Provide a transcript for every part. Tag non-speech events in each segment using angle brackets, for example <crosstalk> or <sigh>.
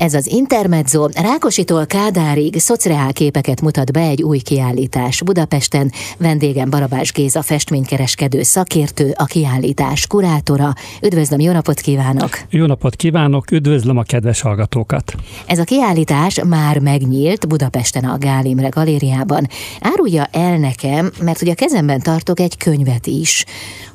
Ez az Intermezzo Rákositól Kádárig szociál képeket mutat be egy új kiállítás Budapesten. Vendégem Barabás Géza festménykereskedő szakértő, a kiállítás kurátora. Üdvözlöm, jó napot kívánok! Jó napot kívánok, üdvözlöm a kedves hallgatókat! Ez a kiállítás már megnyílt Budapesten a Gálimre galériában. Árulja el nekem, mert ugye a kezemben tartok egy könyvet is,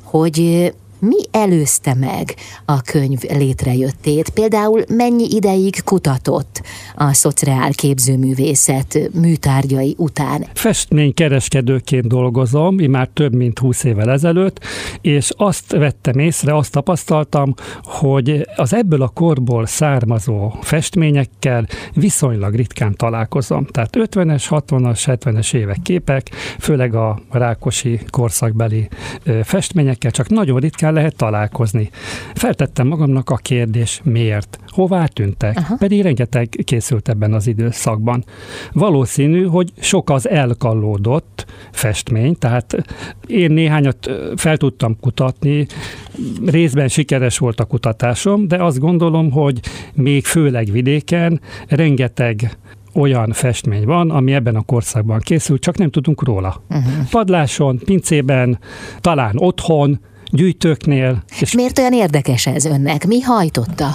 hogy mi előzte meg a könyv létrejöttét? Például mennyi ideig kutatott a szociál képzőművészet műtárgyai után? Festménykereskedőként dolgozom, már több mint 20 évvel ezelőtt, és azt vettem észre, azt tapasztaltam, hogy az ebből a korból származó festményekkel viszonylag ritkán találkozom. Tehát 50-es, 60-as, 70-es évek képek, főleg a Rákosi korszakbeli festményekkel, csak nagyon ritkán lehet találkozni. Feltettem magamnak a kérdés, miért? Hová tűntek? Aha. Pedig rengeteg készült ebben az időszakban. Valószínű, hogy sok az elkallódott festmény, tehát én néhányat fel tudtam kutatni, részben sikeres volt a kutatásom, de azt gondolom, hogy még főleg vidéken rengeteg olyan festmény van, ami ebben a korszakban készült, csak nem tudunk róla. Uh-huh. Padláson, pincében, talán otthon, gyűjtőknél. És miért olyan érdekes ez önnek? Mi hajtotta?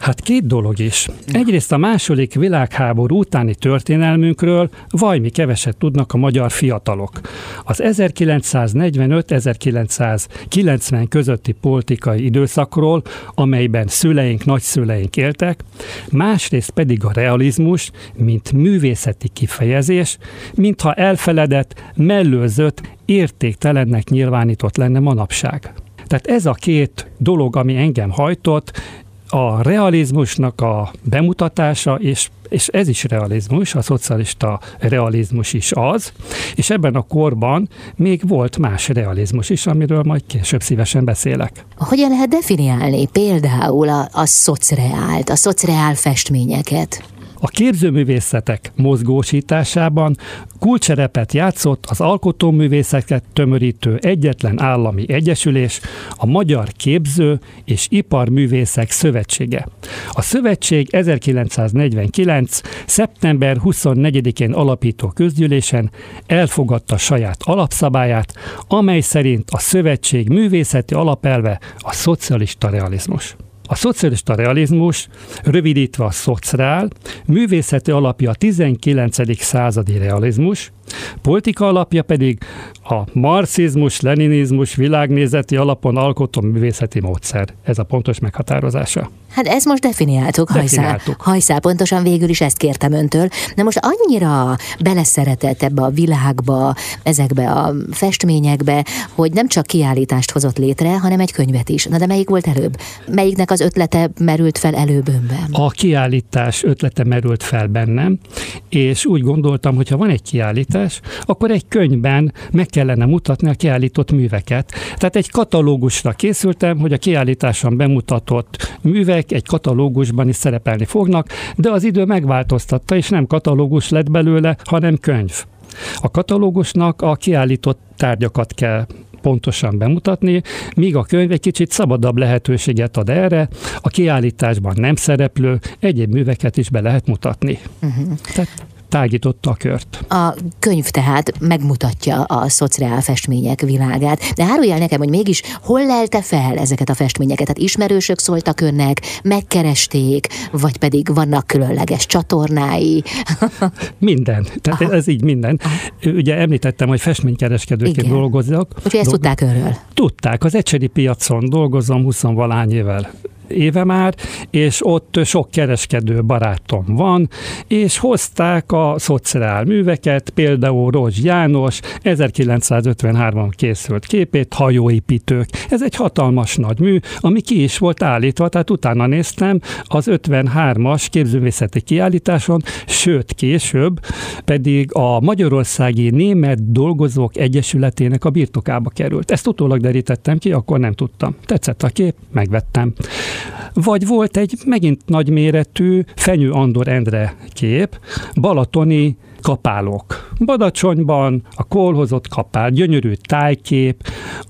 Hát két dolog is. Egyrészt a második világháború utáni történelmünkről vajmi keveset tudnak a magyar fiatalok. Az 1945-1990 közötti politikai időszakról, amelyben szüleink, nagyszüleink éltek, másrészt pedig a realizmus, mint művészeti kifejezés, mintha elfeledett, mellőzött, értéktelennek nyilvánított lenne manapság. Tehát ez a két dolog, ami engem hajtott, a realizmusnak a bemutatása, és, és ez is realizmus, a szocialista realizmus is az, és ebben a korban még volt más realizmus is, amiről majd később szívesen beszélek. Hogyan lehet definiálni például a, a szociált, a szociál festményeket? A képzőművészetek mozgósításában kulcserepet játszott az alkotóművészeket tömörítő egyetlen állami egyesülés, a Magyar Képző és Iparművészek Szövetsége. A szövetség 1949. szeptember 24-én alapító közgyűlésen elfogadta saját alapszabályát, amely szerint a szövetség művészeti alapelve a szocialista realizmus. A szocialista realizmus, rövidítve a szociál, művészeti alapja a 19. századi realizmus, politika alapja pedig a marxizmus, leninizmus világnézeti alapon alkotó művészeti módszer. Ez a pontos meghatározása. Hát ezt most definiáltuk, hajszál. Hajszál, pontosan végül is ezt kértem öntől. De most annyira beleszeretett ebbe a világba, ezekbe a festményekbe, hogy nem csak kiállítást hozott létre, hanem egy könyvet is. Na de melyik volt előbb? Melyiknek az ötlete merült fel előbb önben? A kiállítás ötlete merült fel bennem, és úgy gondoltam, hogy ha van egy kiállítás, akkor egy könyvben meg kellene mutatni a kiállított műveket. Tehát egy katalógusra készültem, hogy a kiállításon bemutatott művek művek egy katalógusban is szerepelni fognak, de az idő megváltoztatta, és nem katalógus lett belőle, hanem könyv. A katalógusnak a kiállított tárgyakat kell pontosan bemutatni, míg a könyv egy kicsit szabadabb lehetőséget ad erre, a kiállításban nem szereplő egyéb műveket is be lehet mutatni. Uh-huh. Tehát tágította a kört. A könyv tehát megmutatja a szociál festmények világát, de árulj el nekem, hogy mégis hol lelte fel ezeket a festményeket? Tehát ismerősök szóltak önnek, megkeresték, vagy pedig vannak különleges csatornái? <laughs> minden. Tehát Aha. ez így minden. Aha. Ugye említettem, hogy festménykereskedőként Igen. dolgozok. Úgyhogy ezt Do- tudták önről? Tudták. Az ecseri piacon dolgozom 20 valány évvel éve már, és ott sok kereskedő barátom van, és hozták a szociál műveket, például Rozs János 1953-ban készült képét, hajóépítők. Ez egy hatalmas nagy mű, ami ki is volt állítva, tehát utána néztem az 53-as képzőművészeti kiállításon, sőt később pedig a Magyarországi Német Dolgozók Egyesületének a birtokába került. Ezt utólag derítettem ki, akkor nem tudtam. Tetszett a kép, megvettem. Vagy volt egy megint nagyméretű Fenyő Andor Endre kép, balatoni kapálok. Badacsonyban a kolhozott kapál, gyönyörű tájkép,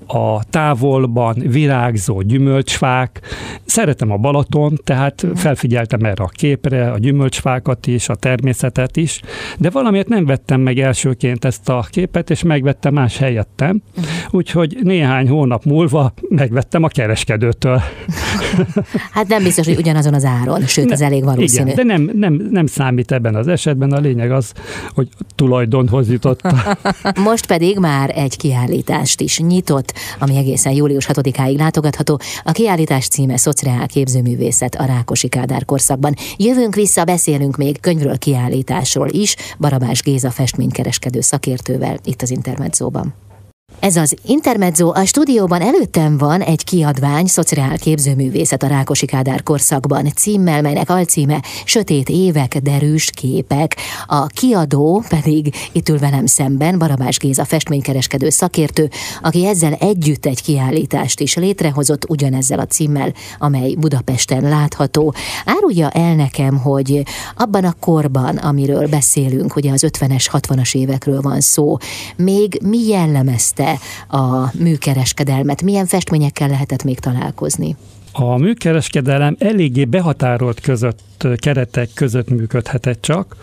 a távolban virágzó gyümölcsfák. Szeretem a Balaton, tehát felfigyeltem erre a képre, a gyümölcsfákat is, a természetet is, de valamiért nem vettem meg elsőként ezt a képet, és megvettem más helyettem. Úgyhogy néhány hónap múlva megvettem a kereskedőtől. <laughs> Hát nem biztos, hogy ugyanazon az áron, sőt, ez elég valószínű. Igen, de nem, nem, nem számít ebben az esetben, a lényeg az, hogy tulajdonhoz jutott. <laughs> Most pedig már egy kiállítást is nyitott, ami egészen július 6-áig látogatható. A kiállítás címe Szociál képzőművészet a Rákosi Kádár korszakban. Jövünk vissza, beszélünk még könyvről, kiállításról is, Barabás Géza festménykereskedő szakértővel itt az Intermedzóban. Ez az Intermezzo, a stúdióban előttem van egy kiadvány, Szociál képzőművészet a Rákosi Kádár korszakban címmel, melynek alcíme Sötét évek, derűs képek. A kiadó pedig itt ül velem szemben Barabás Géza festménykereskedő szakértő, aki ezzel együtt egy kiállítást is létrehozott ugyanezzel a címmel, amely Budapesten látható. Árulja el nekem, hogy abban a korban, amiről beszélünk, ugye az 50-es, 60-as évekről van szó, még mi jellemezte a műkereskedelmet? Milyen festményekkel lehetett még találkozni? A műkereskedelem eléggé behatárolt között keretek között működhetett csak.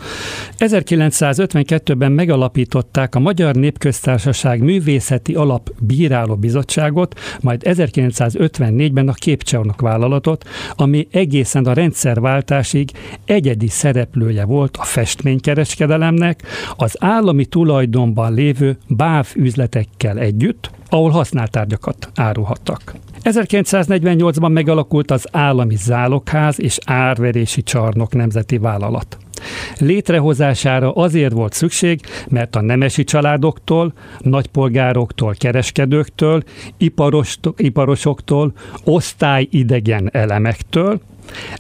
1952-ben megalapították a Magyar Népköztársaság Művészeti Alap Bíráló Bizottságot, majd 1954-ben a Képcsarnok vállalatot, ami egészen a rendszerváltásig egyedi szereplője volt a festménykereskedelemnek, az állami tulajdonban lévő báv üzletekkel együtt, ahol használt tárgyakat árulhattak. 1948-ban megalakult az Állami Zálogház és Árverési Csarnok Nemzeti Vállalat. Létrehozására azért volt szükség, mert a nemesi családoktól, nagypolgároktól, kereskedőktől, iparos, iparosoktól, osztályidegen elemektől,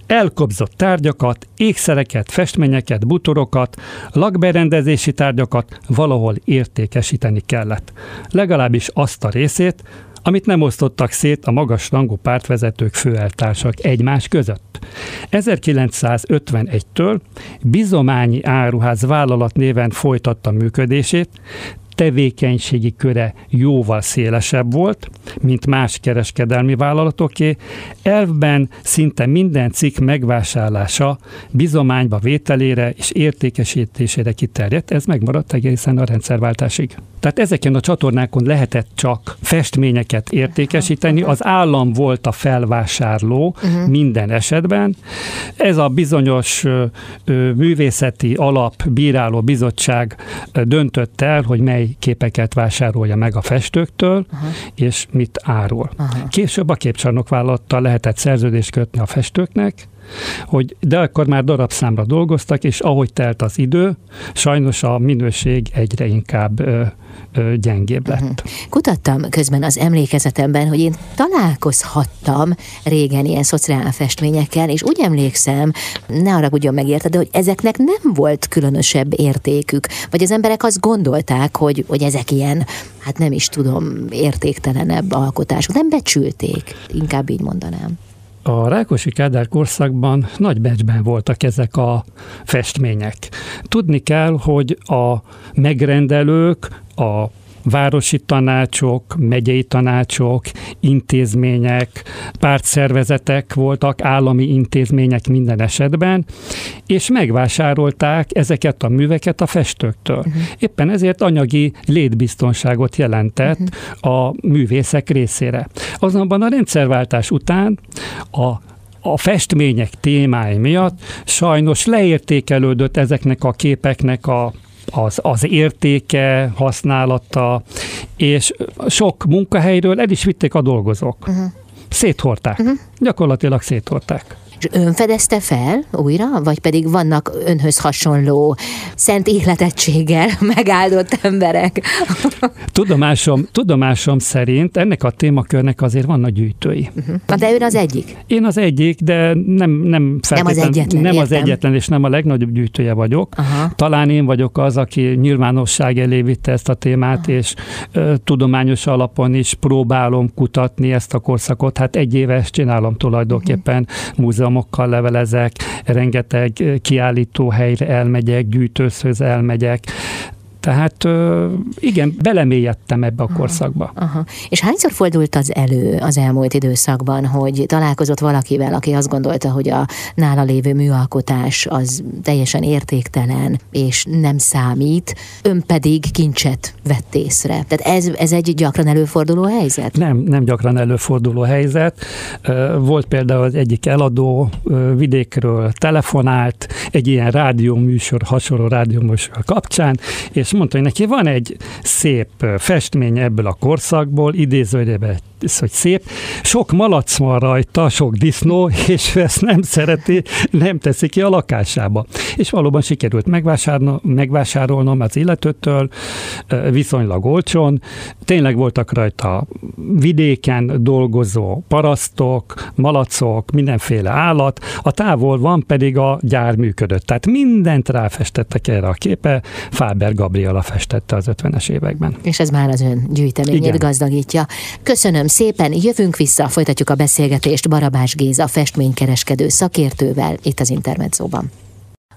elkobzott tárgyakat, ékszereket, festményeket, butorokat, lakberendezési tárgyakat valahol értékesíteni kellett. Legalábbis azt a részét, amit nem osztottak szét a magas rangú pártvezetők főeltársak egymás között. 1951-től bizományi áruház vállalat néven folytatta működését, tevékenységi köre jóval szélesebb volt, mint más kereskedelmi vállalatoké, elvben szinte minden cikk megvásárlása bizományba vételére és értékesítésére kiterjedt, ez megmaradt egészen a rendszerváltásig. Tehát ezeken a csatornákon lehetett csak festményeket értékesíteni, az állam volt a felvásárló uh-huh. minden esetben. Ez a bizonyos művészeti alap bíráló bizottság döntött el, hogy mely képeket vásárolja meg a festőktől, uh-huh. és mit árul. Uh-huh. Később a képcsarnok vállalattal lehetett szerződést kötni a festőknek, hogy de akkor már darabszámra dolgoztak, és ahogy telt az idő, sajnos a minőség egyre inkább gyengébb lett. Uh-huh. Kutattam közben az emlékezetemben, hogy én találkozhattam régen ilyen szociál festményekkel, és úgy emlékszem, ne haragudjon meg érte, de hogy ezeknek nem volt különösebb értékük. Vagy az emberek azt gondolták, hogy, hogy ezek ilyen, hát nem is tudom, értéktelenebb alkotások. Nem becsülték, inkább így mondanám. A Rákosi Kádár korszakban nagy becsben voltak ezek a festmények. Tudni kell, hogy a megrendelők, a városi tanácsok, megyei tanácsok, intézmények, pártszervezetek voltak, állami intézmények minden esetben, és megvásárolták ezeket a műveket a festőktől. Uh-huh. Éppen ezért anyagi létbiztonságot jelentett uh-huh. a művészek részére. Azonban a rendszerváltás után a a festmények témái miatt sajnos leértékelődött ezeknek a képeknek a az, az értéke, használata, és sok munkahelyről el is vitték a dolgozók. Uh-huh. Széthorták. Uh-huh. Gyakorlatilag széthorták. És ön fedezte fel újra, vagy pedig vannak önhöz hasonló szent ihletettséggel <laughs> megáldott emberek? <laughs> Tudomásom, tudomásom szerint ennek a témakörnek azért vannak gyűjtői. Uh-huh. De ön az egyik? Én az egyik, de nem, nem Nem az egyetlen, Nem értem. az egyetlen, és nem a legnagyobb gyűjtője vagyok. Aha. Talán én vagyok az, aki nyilvánosság elé vitte ezt a témát, Aha. és ö, tudományos alapon is próbálom kutatni ezt a korszakot. Hát egy éves csinálom tulajdonképpen uh-huh. múzeum programokkal levelezek, rengeteg kiállító helyre elmegyek, gyűjtőszöz elmegyek, tehát igen, belemélyedtem ebbe a korszakba. Aha, aha. És hányszor fordult az elő az elmúlt időszakban, hogy találkozott valakivel, aki azt gondolta, hogy a nála lévő műalkotás az teljesen értéktelen, és nem számít, ön pedig kincset vett észre. Tehát ez, ez egy gyakran előforduló helyzet? Nem, nem gyakran előforduló helyzet. Volt például az egyik eladó vidékről telefonált, egy ilyen rádióműsor, hasonló rádióműsor kapcsán, és mondta, hogy neki van egy szép festmény ebből a korszakból, idézőjében hogy szép, sok malac van rajta, sok disznó, és ezt nem szereti, nem teszi ki a lakásába. És valóban sikerült megvásárolnom az illetőtől viszonylag olcsón. Tényleg voltak rajta vidéken dolgozó parasztok, malacok, mindenféle állat, a távol van pedig a gyár működött. Tehát mindent ráfestettek erre a képe, Fáber Gabriela festette az 50-es években. És ez már az ön gyűjteményét Igen. gazdagítja. Köszönöm szépen, jövünk vissza, folytatjuk a beszélgetést Barabás Géza festménykereskedő szakértővel itt az Intermedzóban.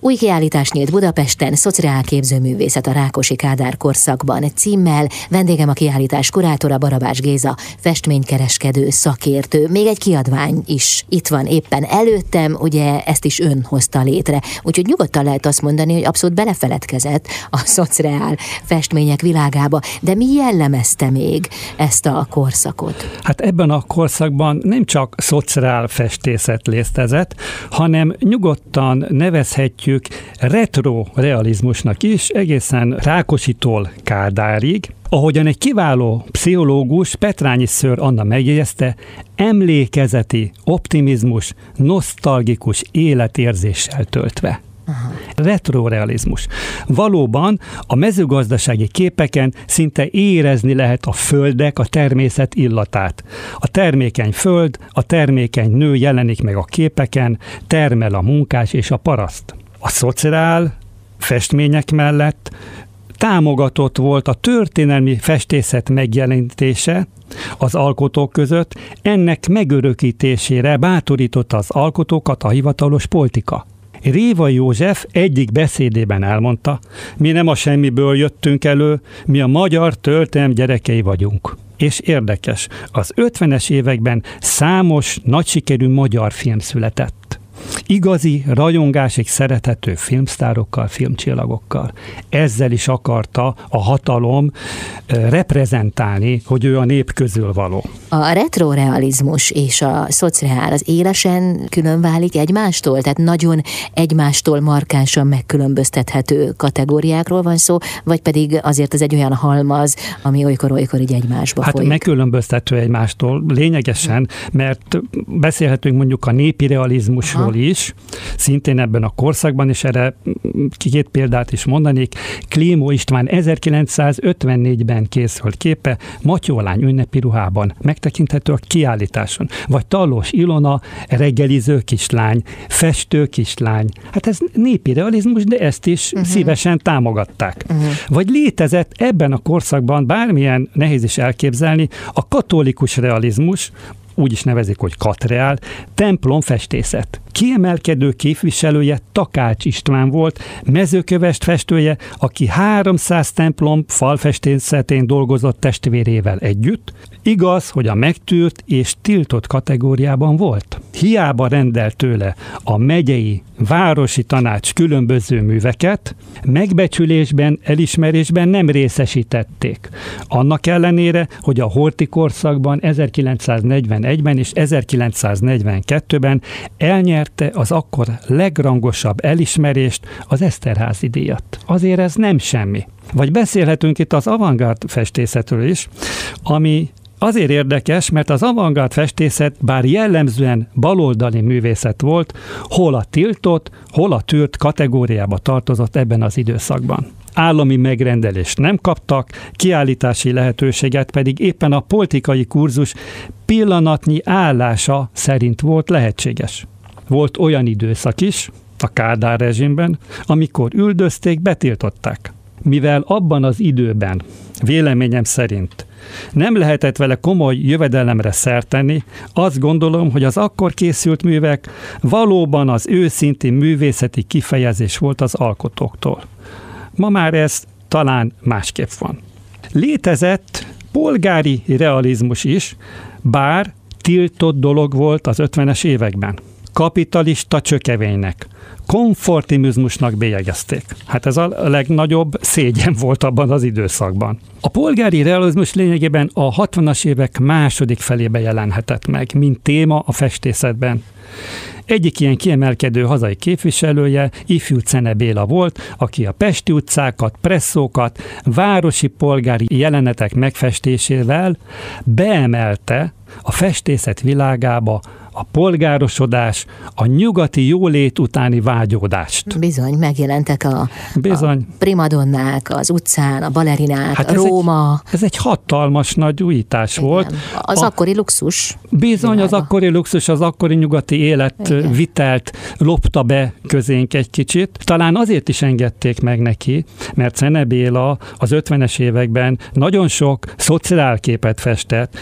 Új kiállítás nyílt Budapesten, Szociálképzőművészet a Rákosi Kádár korszakban címmel. Vendégem a kiállítás kurátora Barabás Géza, festménykereskedő, szakértő. Még egy kiadvány is itt van éppen előttem, ugye ezt is ön hozta létre. Úgyhogy nyugodtan lehet azt mondani, hogy abszolút belefeledkezett a szociál festmények világába. De mi jellemezte még ezt a korszakot? Hát ebben a korszakban nem csak szociál festészet létezett, hanem nyugodtan nevezhetjük nevezhetjük retro realizmusnak is, egészen Rákositól Kádárig, Ahogyan egy kiváló pszichológus Petrányi Ször Anna megjegyezte, emlékezeti, optimizmus, nosztalgikus életérzéssel töltve. Aha. Retrorealizmus. Valóban a mezőgazdasági képeken szinte érezni lehet a földek, a természet illatát. A termékeny föld, a termékeny nő jelenik meg a képeken, termel a munkás és a paraszt a szociál festmények mellett támogatott volt a történelmi festészet megjelenítése az alkotók között, ennek megörökítésére bátorította az alkotókat a hivatalos politika. Réva József egyik beszédében elmondta, mi nem a semmiből jöttünk elő, mi a magyar történelm gyerekei vagyunk. És érdekes, az 50-es években számos nagy sikerű magyar film született igazi, rajongásig szerethető filmsztárokkal, filmcsillagokkal. Ezzel is akarta a hatalom reprezentálni, hogy ő a nép közül való. A retrorealizmus és a szociál az élesen külön válik egymástól? Tehát nagyon egymástól markánsan megkülönböztethető kategóriákról van szó, vagy pedig azért ez egy olyan halmaz, ami olykor-olykor így egymásba hát folyik? megkülönböztető egymástól lényegesen, mert beszélhetünk mondjuk a népi realizmusról Aha. is, szintén ebben a korszakban, és erre két példát is mondanék. Klémó István 1954-ben készült képe Matyólány ünnepi ruhában, megtekinthető a kiállításon. Vagy Tallós Ilona, reggeliző kislány, festő kislány. Hát ez népi realizmus, de ezt is uh-huh. szívesen támogatták. Uh-huh. Vagy létezett ebben a korszakban bármilyen nehéz is elképzelni, a katolikus realizmus, úgy is nevezik, hogy katreál, templom festészet. Kiemelkedő képviselője Takács István volt, mezőkövest festője, aki 300 templom falfestészetén dolgozott testvérével együtt. Igaz, hogy a megtűrt és tiltott kategóriában volt. Hiába rendelt tőle a megyei, városi tanács különböző műveket, megbecsülésben, elismerésben nem részesítették. Annak ellenére, hogy a Horti korszakban 1941-ben és 1942-ben elnyert nyerte az akkor legrangosabb elismerést, az Eszterházi díjat. Azért ez nem semmi. Vagy beszélhetünk itt az avantgárd festészetről is, ami Azért érdekes, mert az avantgárd festészet bár jellemzően baloldali művészet volt, hol a tiltott, hol a tűrt kategóriába tartozott ebben az időszakban állami megrendelést nem kaptak, kiállítási lehetőséget pedig éppen a politikai kurzus pillanatnyi állása szerint volt lehetséges. Volt olyan időszak is, a Kádár rezsimben, amikor üldözték, betiltották. Mivel abban az időben, véleményem szerint, nem lehetett vele komoly jövedelemre szerteni, azt gondolom, hogy az akkor készült művek valóban az őszinti művészeti kifejezés volt az alkotóktól. Ma már ez talán másképp van. Létezett polgári realizmus is, bár tiltott dolog volt az 50-es években. Kapitalista csökevénynek, konfortimizmusnak bélyegezték. Hát ez a legnagyobb szégyen volt abban az időszakban. A polgári realizmus lényegében a 60-as évek második felébe jelenhetett meg, mint téma a festészetben. Egyik ilyen kiemelkedő hazai képviselője ifjú Cene Béla volt, aki a Pesti utcákat, presszókat, városi polgári jelenetek megfestésével beemelte a festészet világába a polgárosodás, a nyugati jólét utáni vágyódást. Bizony, megjelentek a, Bizony. a primadonnák az utcán, a balerinák, hát a Róma. Ez egy, ez egy hatalmas nagy újítás Igen. volt. Az a, akkori luxus. Bizony, világa. az akkori luxus, az akkori nyugati élet Igen. vitelt lopta be közénk egy kicsit. Talán azért is engedték meg neki, mert Szene Béla az 50-es években nagyon sok szociálképet festett,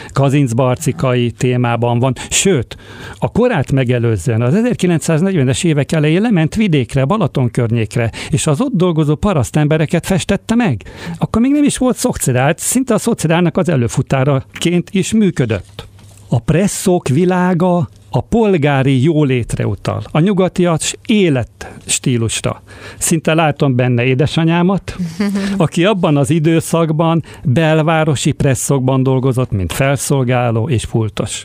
kazincbarcikai témában van, sőt, a korát megelőzően az 1940-es évek elején lement vidékre, Balaton környékre, és az ott dolgozó parasztembereket festette meg. Akkor még nem is volt szociált, szinte a szociálnak az előfutáraként is működött. A presszók világa a polgári jólétre utal, a nyugatias életstílusra. Szinte látom benne édesanyámat, <laughs> aki abban az időszakban belvárosi presszokban dolgozott, mint felszolgáló és pultos.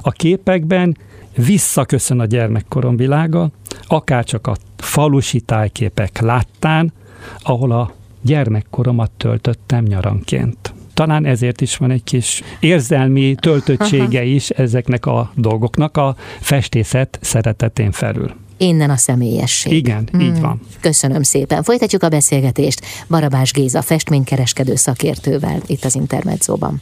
A képekben visszaköszön a gyermekkorom világa, akárcsak a falusi tájképek láttán, ahol a gyermekkoromat töltöttem nyaranként. Talán ezért is van egy kis érzelmi töltöttsége is ezeknek a dolgoknak a festészet szeretetén felül. Innen a személyesség. Igen, hmm. így van. Köszönöm szépen. Folytatjuk a beszélgetést Barabás Géza festménykereskedő szakértővel itt az Intermedzóban.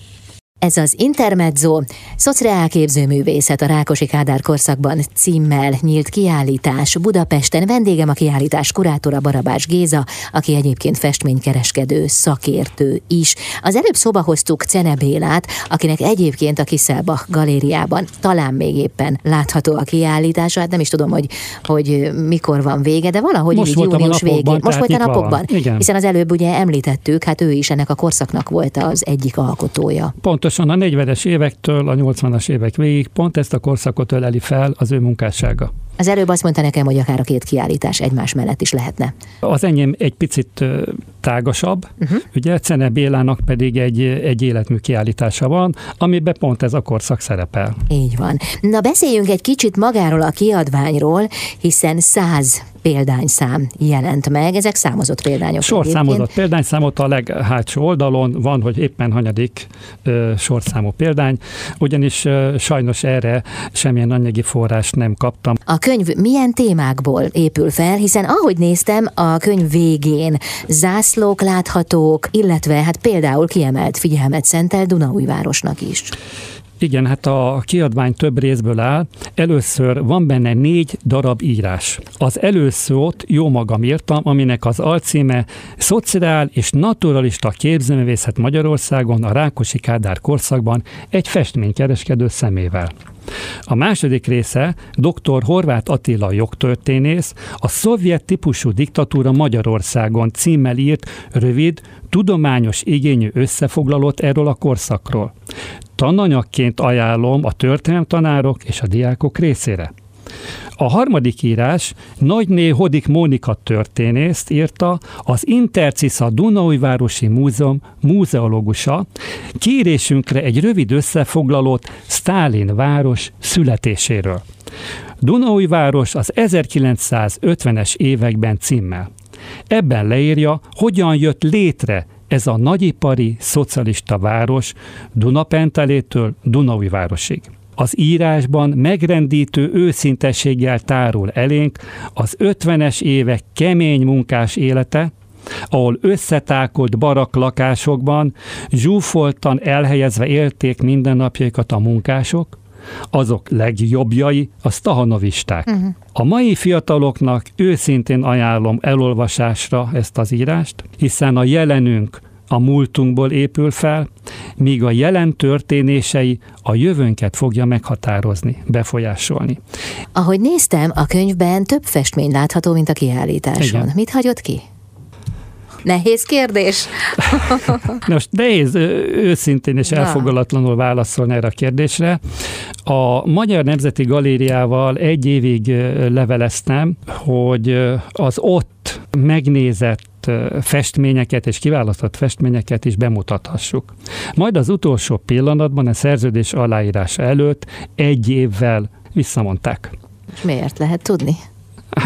Ez az Intermezzo, Szociálképző művészet a Rákosi Kádár korszakban címmel nyílt kiállítás. Budapesten vendégem a kiállítás kurátora Barabás Géza, aki egyébként festménykereskedő, szakértő is. Az előbb szóba hoztuk Cene Bélát, akinek egyébként a Kiszelbach galériában talán még éppen látható a kiállítása. Hát nem is tudom, hogy, hogy mikor van vége, de valahogy Most így június végén. Most volt a napokban? Igen. Hiszen az előbb ugye említettük, hát ő is ennek a korszaknak volt az egyik alkotója. Pontos pontosan a 40-es évektől a 80-as évek végig pont ezt a korszakot öleli fel az ő munkássága. Az előbb azt mondta nekem, hogy akár a két kiállítás egymás mellett is lehetne. Az enyém egy picit tágasabb, uh-huh. ugye Cene Bélának pedig egy, egy életmű kiállítása van, amiben pont ez a korszak szerepel. Így van. Na beszéljünk egy kicsit magáról a kiadványról, hiszen száz példányszám jelent meg. Ezek számozott példányok. Sorszámozott példányszámot a leghátsó oldalon van, hogy éppen hanyadik ö, sorszámú példány, ugyanis ö, sajnos erre semmilyen anyagi forrást nem kaptam. A könyv milyen témákból épül fel, hiszen ahogy néztem, a könyv végén zászlók láthatók, illetve hát például kiemelt figyelmet szentel Dunaújvárosnak is. Igen, hát a kiadvány több részből áll. Először van benne négy darab írás. Az előszót jó magam írtam, aminek az alcíme Szociál és naturalista képzőművészet Magyarországon a Rákosi Kádár korszakban egy festménykereskedő szemével. A második része dr. Horváth Attila jogtörténész a szovjet típusú diktatúra Magyarországon címmel írt rövid, tudományos igényű összefoglalót erről a korszakról. Tananyagként ajánlom a történelemtanárok és a diákok részére. A harmadik írás Nagyné Hodik Mónika történészt írta az Intercisza Dunaújvárosi Múzeum múzeológusa, kérésünkre egy rövid összefoglalót Stálin város születéséről. Dunaújváros az 1950-es években címmel. Ebben leírja, hogyan jött létre ez a nagyipari szocialista város Dunapentelétől Dunaújvárosig. Az írásban megrendítő őszintességgel tárul elénk az 50-es évek kemény munkás élete, ahol összetákolt barak lakásokban zsúfoltan elhelyezve élték mindennapjaikat a munkások, azok legjobbjai a stahanovisták. Uh-huh. A mai fiataloknak őszintén ajánlom elolvasásra ezt az írást, hiszen a jelenünk a múltunkból épül fel, míg a jelen történései a jövőnket fogja meghatározni, befolyásolni. Ahogy néztem, a könyvben több festmény látható, mint a kiállításon. Igen. Mit hagyott ki? Nehéz kérdés. <laughs> Most nehéz őszintén és elfogalatlanul válaszolni erre a kérdésre. A Magyar Nemzeti Galériával egy évig leveleztem, hogy az ott megnézett festményeket és kiválasztott festményeket is bemutathassuk. Majd az utolsó pillanatban a szerződés aláírása előtt egy évvel visszamondták. Miért lehet tudni?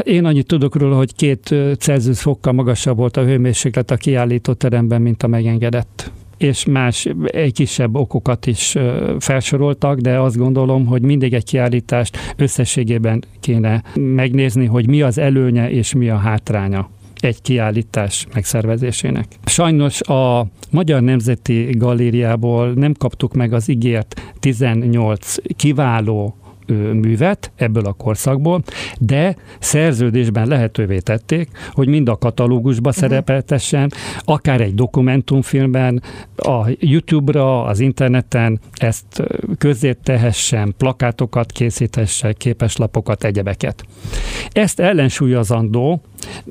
Én annyit tudok róla, hogy két Celsius fokkal magasabb volt a hőmérséklet a kiállító teremben, mint a megengedett és más egy kisebb okokat is felsoroltak, de azt gondolom, hogy mindig egy kiállítást összességében kéne megnézni, hogy mi az előnye és mi a hátránya egy kiállítás megszervezésének. Sajnos a Magyar Nemzeti Galériából nem kaptuk meg az ígért 18 kiváló művet ebből a korszakból, de szerződésben lehetővé tették, hogy mind a katalógusba uh-huh. szerepeltessen, akár egy dokumentumfilmben, a YouTube-ra, az interneten ezt közé tehessen, plakátokat készíthessen, képeslapokat, egyebeket. Ezt ellensúlyozandó,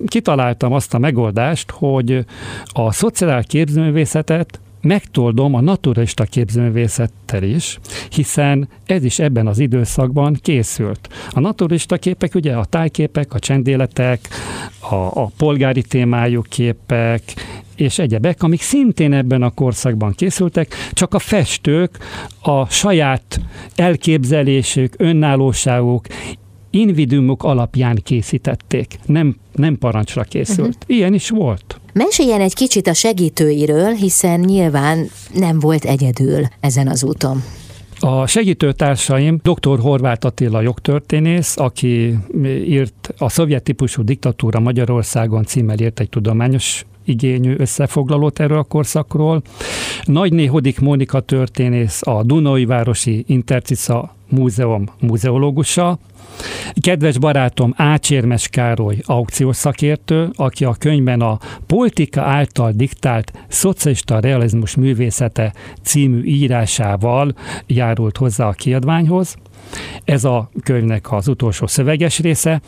kitaláltam azt a megoldást, hogy a szociál képzőművészetet megtoldom a naturista képzőművészettel is, hiszen ez is ebben az időszakban készült. A naturista képek ugye a tájképek, a csendéletek, a, a polgári témájú képek, és egyebek, amik szintén ebben a korszakban készültek, csak a festők a saját elképzelésük, önállóságuk, invidumuk alapján készítették, nem, nem parancsra készült. Uh-huh. Ilyen is volt. Meséljen egy kicsit a segítőiről, hiszen nyilván nem volt egyedül ezen az úton. A segítőtársaim dr. Horváth Attila jogtörténész, aki írt a szovjet típusú diktatúra Magyarországon címmel írt egy tudományos igényű összefoglalót erről a korszakról. Nagyné Hodik Mónika történész, a Dunai Városi Intercica Múzeum muzeológusa, Kedves barátom Ácsérmes Károly, aukciós szakértő, aki a könyvben a Politika által diktált szocialista realizmus művészete című írásával járult hozzá a kiadványhoz. Ez a könyvnek az utolsó szöveges része,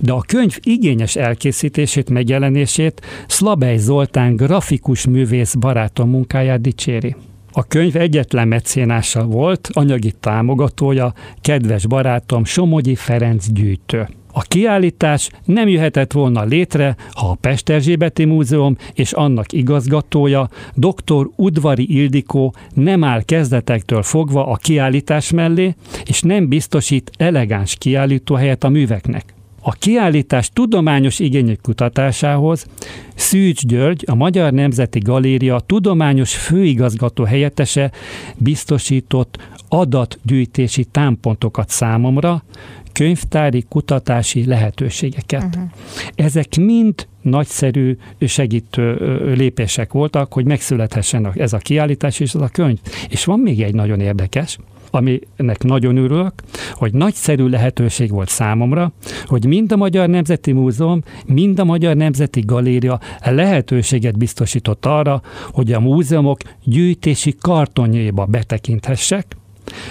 de a könyv igényes elkészítését, megjelenését Szlabej Zoltán grafikus művész barátom munkáját dicséri. A könyv egyetlen mecénása volt, anyagi támogatója, kedves barátom Somogyi Ferenc gyűjtő. A kiállítás nem jöhetett volna létre, ha a Pesterzsébeti Múzeum és annak igazgatója, dr. Udvari Ildikó nem áll kezdetektől fogva a kiállítás mellé, és nem biztosít elegáns kiállítóhelyet a műveknek. A kiállítás tudományos igények kutatásához Szűcs György, a Magyar Nemzeti Galéria tudományos főigazgató helyettese biztosított adatgyűjtési támpontokat számomra, könyvtári kutatási lehetőségeket. Uh-huh. Ezek mind nagyszerű segítő lépések voltak, hogy megszülethessen ez a kiállítás és ez a könyv. És van még egy nagyon érdekes, aminek nagyon örülök, hogy nagyszerű lehetőség volt számomra, hogy mind a Magyar Nemzeti Múzeum, mind a Magyar Nemzeti Galéria lehetőséget biztosított arra, hogy a múzeumok gyűjtési kartonjéba betekinthessek,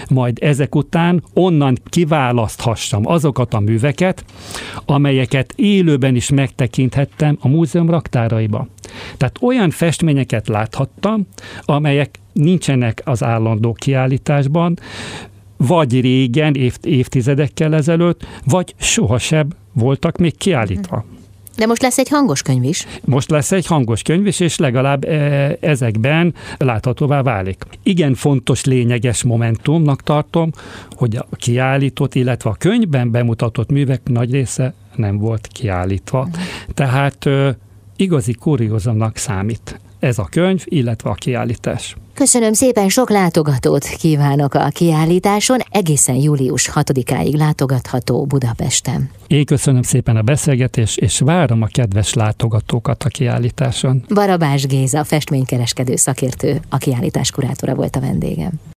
majd ezek után onnan kiválaszthassam azokat a műveket, amelyeket élőben is megtekinthettem a múzeum raktáraiba. Tehát olyan festményeket láthattam, amelyek nincsenek az állandó kiállításban, vagy régen, év, évtizedekkel ezelőtt, vagy sohasem voltak még kiállítva. De most lesz egy hangos könyv is. Most lesz egy hangos könyv is, és legalább e, ezekben láthatóvá válik. Igen fontos, lényeges momentumnak tartom, hogy a kiállított, illetve a könyvben bemutatott művek nagy része nem volt kiállítva. Tehát igazi kuriózumnak számít ez a könyv, illetve a kiállítás. Köszönöm szépen, sok látogatót kívánok a kiállításon, egészen július 6-áig látogatható Budapesten. Én köszönöm szépen a beszélgetést, és várom a kedves látogatókat a kiállításon. Barabás Géza, festménykereskedő szakértő, a kiállítás kurátora volt a vendégem.